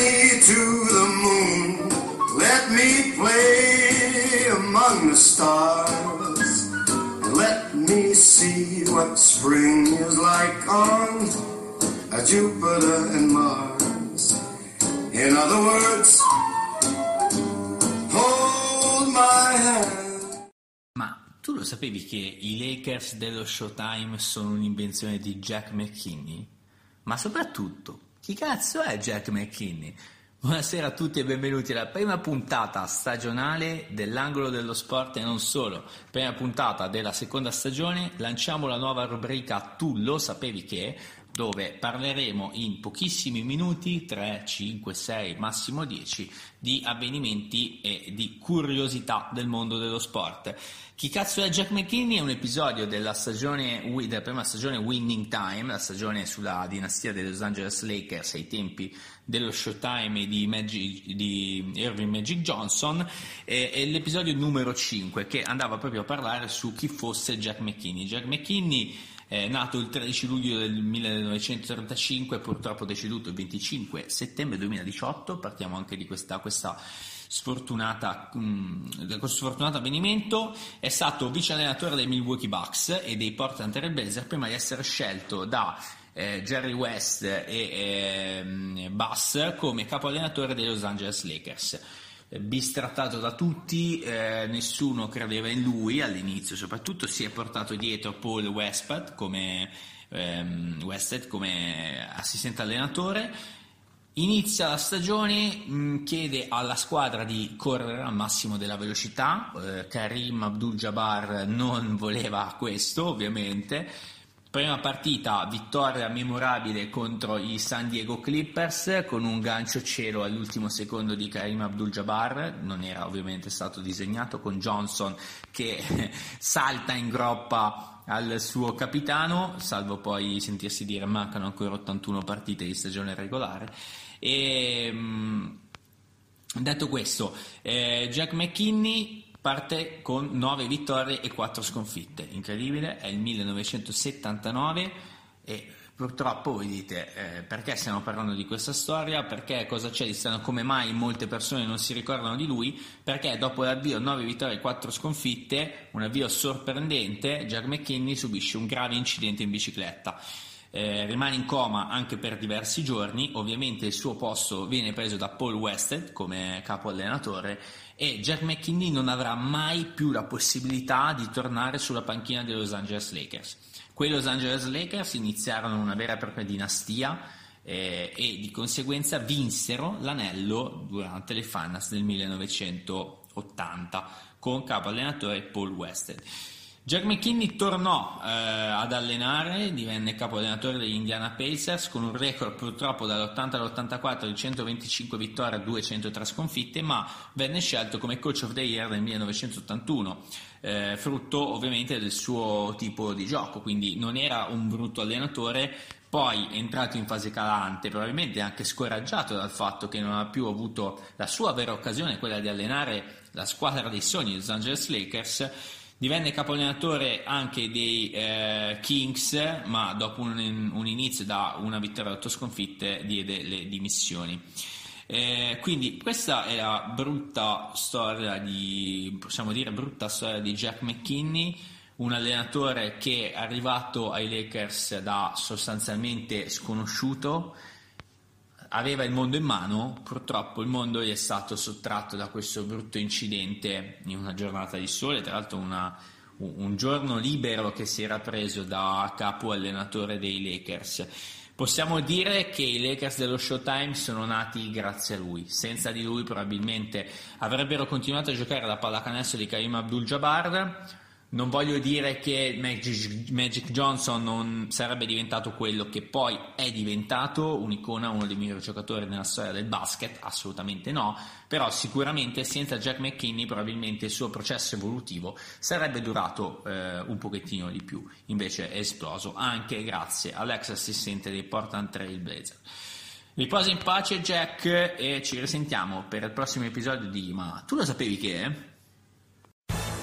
Me to the moon, let me play among the stars, let me see what spring is like on Jupiter and Mars. In other words, hold my hand. Ma tu lo sapevi che i Lakers dello Showtime sono un'invenzione di Jack McKinney? Ma soprattutto, chi cazzo è Jack McKinney? Buonasera a tutti e benvenuti alla prima puntata stagionale dell'angolo dello sport e non solo. Prima puntata della seconda stagione, lanciamo la nuova rubrica Tu lo sapevi che, dove parleremo in pochissimi minuti, 3, 5, 6, massimo 10, di avvenimenti e di curiosità del mondo dello sport. Chi cazzo è Jack McKinney? È un episodio della, stagione, della prima stagione Winning Time, la stagione sulla dinastia dei Los Angeles Lakers ai tempi dello Showtime di, Magic, di Irving Magic Johnson, e, e l'episodio numero 5 che andava proprio a parlare su chi fosse Jack McKinney. Jack McKinney è nato il 13 luglio del 1935, purtroppo deceduto il 25 settembre 2018. Partiamo anche di questa, questa sfortunata, mh, questo sfortunato avvenimento, è stato vice allenatore dei Milwaukee Bucks e dei Portland Trail Blazers prima di essere scelto da eh, Jerry West e eh, Bass come capo allenatore dei Los Angeles Lakers bistrattato da tutti, eh, nessuno credeva in lui all'inizio, soprattutto si è portato dietro Paul Westpad come, ehm, come assistente allenatore. Inizia la stagione, mh, mm, chiede alla squadra di correre al massimo della velocità, eh, Karim Abdul-Jabbar non voleva questo ovviamente, prima partita vittoria memorabile contro i San Diego Clippers con un gancio cielo all'ultimo secondo di Karim Abdul-Jabbar, non era ovviamente stato disegnato con Johnson che salta in groppa al suo capitano, salvo poi sentirsi dire mancano ancora 81 partite di stagione regolare e, mm, detto questo, eh, Jack McKinney parte con 9 vittorie e 4 sconfitte, incredibile, è il 1979 e purtroppo voi dite eh, perché stiamo parlando di questa storia, perché cosa c'è di strano, come mai molte persone non si ricordano di lui, perché dopo l'avvio 9 vittorie e 4 sconfitte, un avvio sorprendente, Jack McKinney subisce un grave incidente in bicicletta eh, rimane in coma anche per diversi giorni, ovviamente il suo posto viene preso da Paul Wested come capo allenatore e Jack McKinney non avrà mai più la possibilità di tornare sulla panchina dei Los Angeles Lakers. Quei Los Angeles Lakers iniziarono una vera e propria dinastia eh, e di conseguenza vinsero l'anello durante le finals del 1980 con capo allenatore Paul Wested. Jack McKinney tornò eh, ad allenare, divenne capo allenatore degli Indiana Pacers con un record purtroppo dall'80 all'84 di 125 vittorie e 203 sconfitte, ma venne scelto come coach of the year nel 1981, eh, frutto ovviamente del suo tipo di gioco, quindi non era un brutto allenatore, poi entrato in fase calante, probabilmente anche scoraggiato dal fatto che non ha più avuto la sua vera occasione, quella di allenare la squadra dei sogni, Los Angeles Lakers, Divenne capoallenatore anche dei eh, Kings, ma dopo un, un, inizio da una vittoria e otto sconfitte diede le dimissioni. Eh, quindi questa è la brutta storia di, possiamo dire, brutta storia di Jack McKinney, un allenatore che è arrivato ai Lakers da sostanzialmente sconosciuto, aveva il mondo in mano, purtroppo il mondo gli è stato sottratto da questo brutto incidente in una giornata di sole, tra l'altro una, un giorno libero che si era preso da capo allenatore dei Lakers. Possiamo dire che i Lakers dello Showtime sono nati grazie a lui. Senza di lui probabilmente avrebbero continuato a giocare la pallacanestro di Karim Abdul-Jabbar, non voglio dire che Magic, Magic, Johnson non sarebbe diventato quello che poi è diventato, un'icona, uno dei migliori giocatori nella storia del basket, assolutamente no, però sicuramente senza Jack McKinney probabilmente il suo processo evolutivo sarebbe durato eh, un pochettino di più, invece è esploso anche grazie all'ex assistente dei Portland Trail Blazer. Riposa in pace Jack e ci risentiamo per il prossimo episodio di Ma tu lo sapevi che...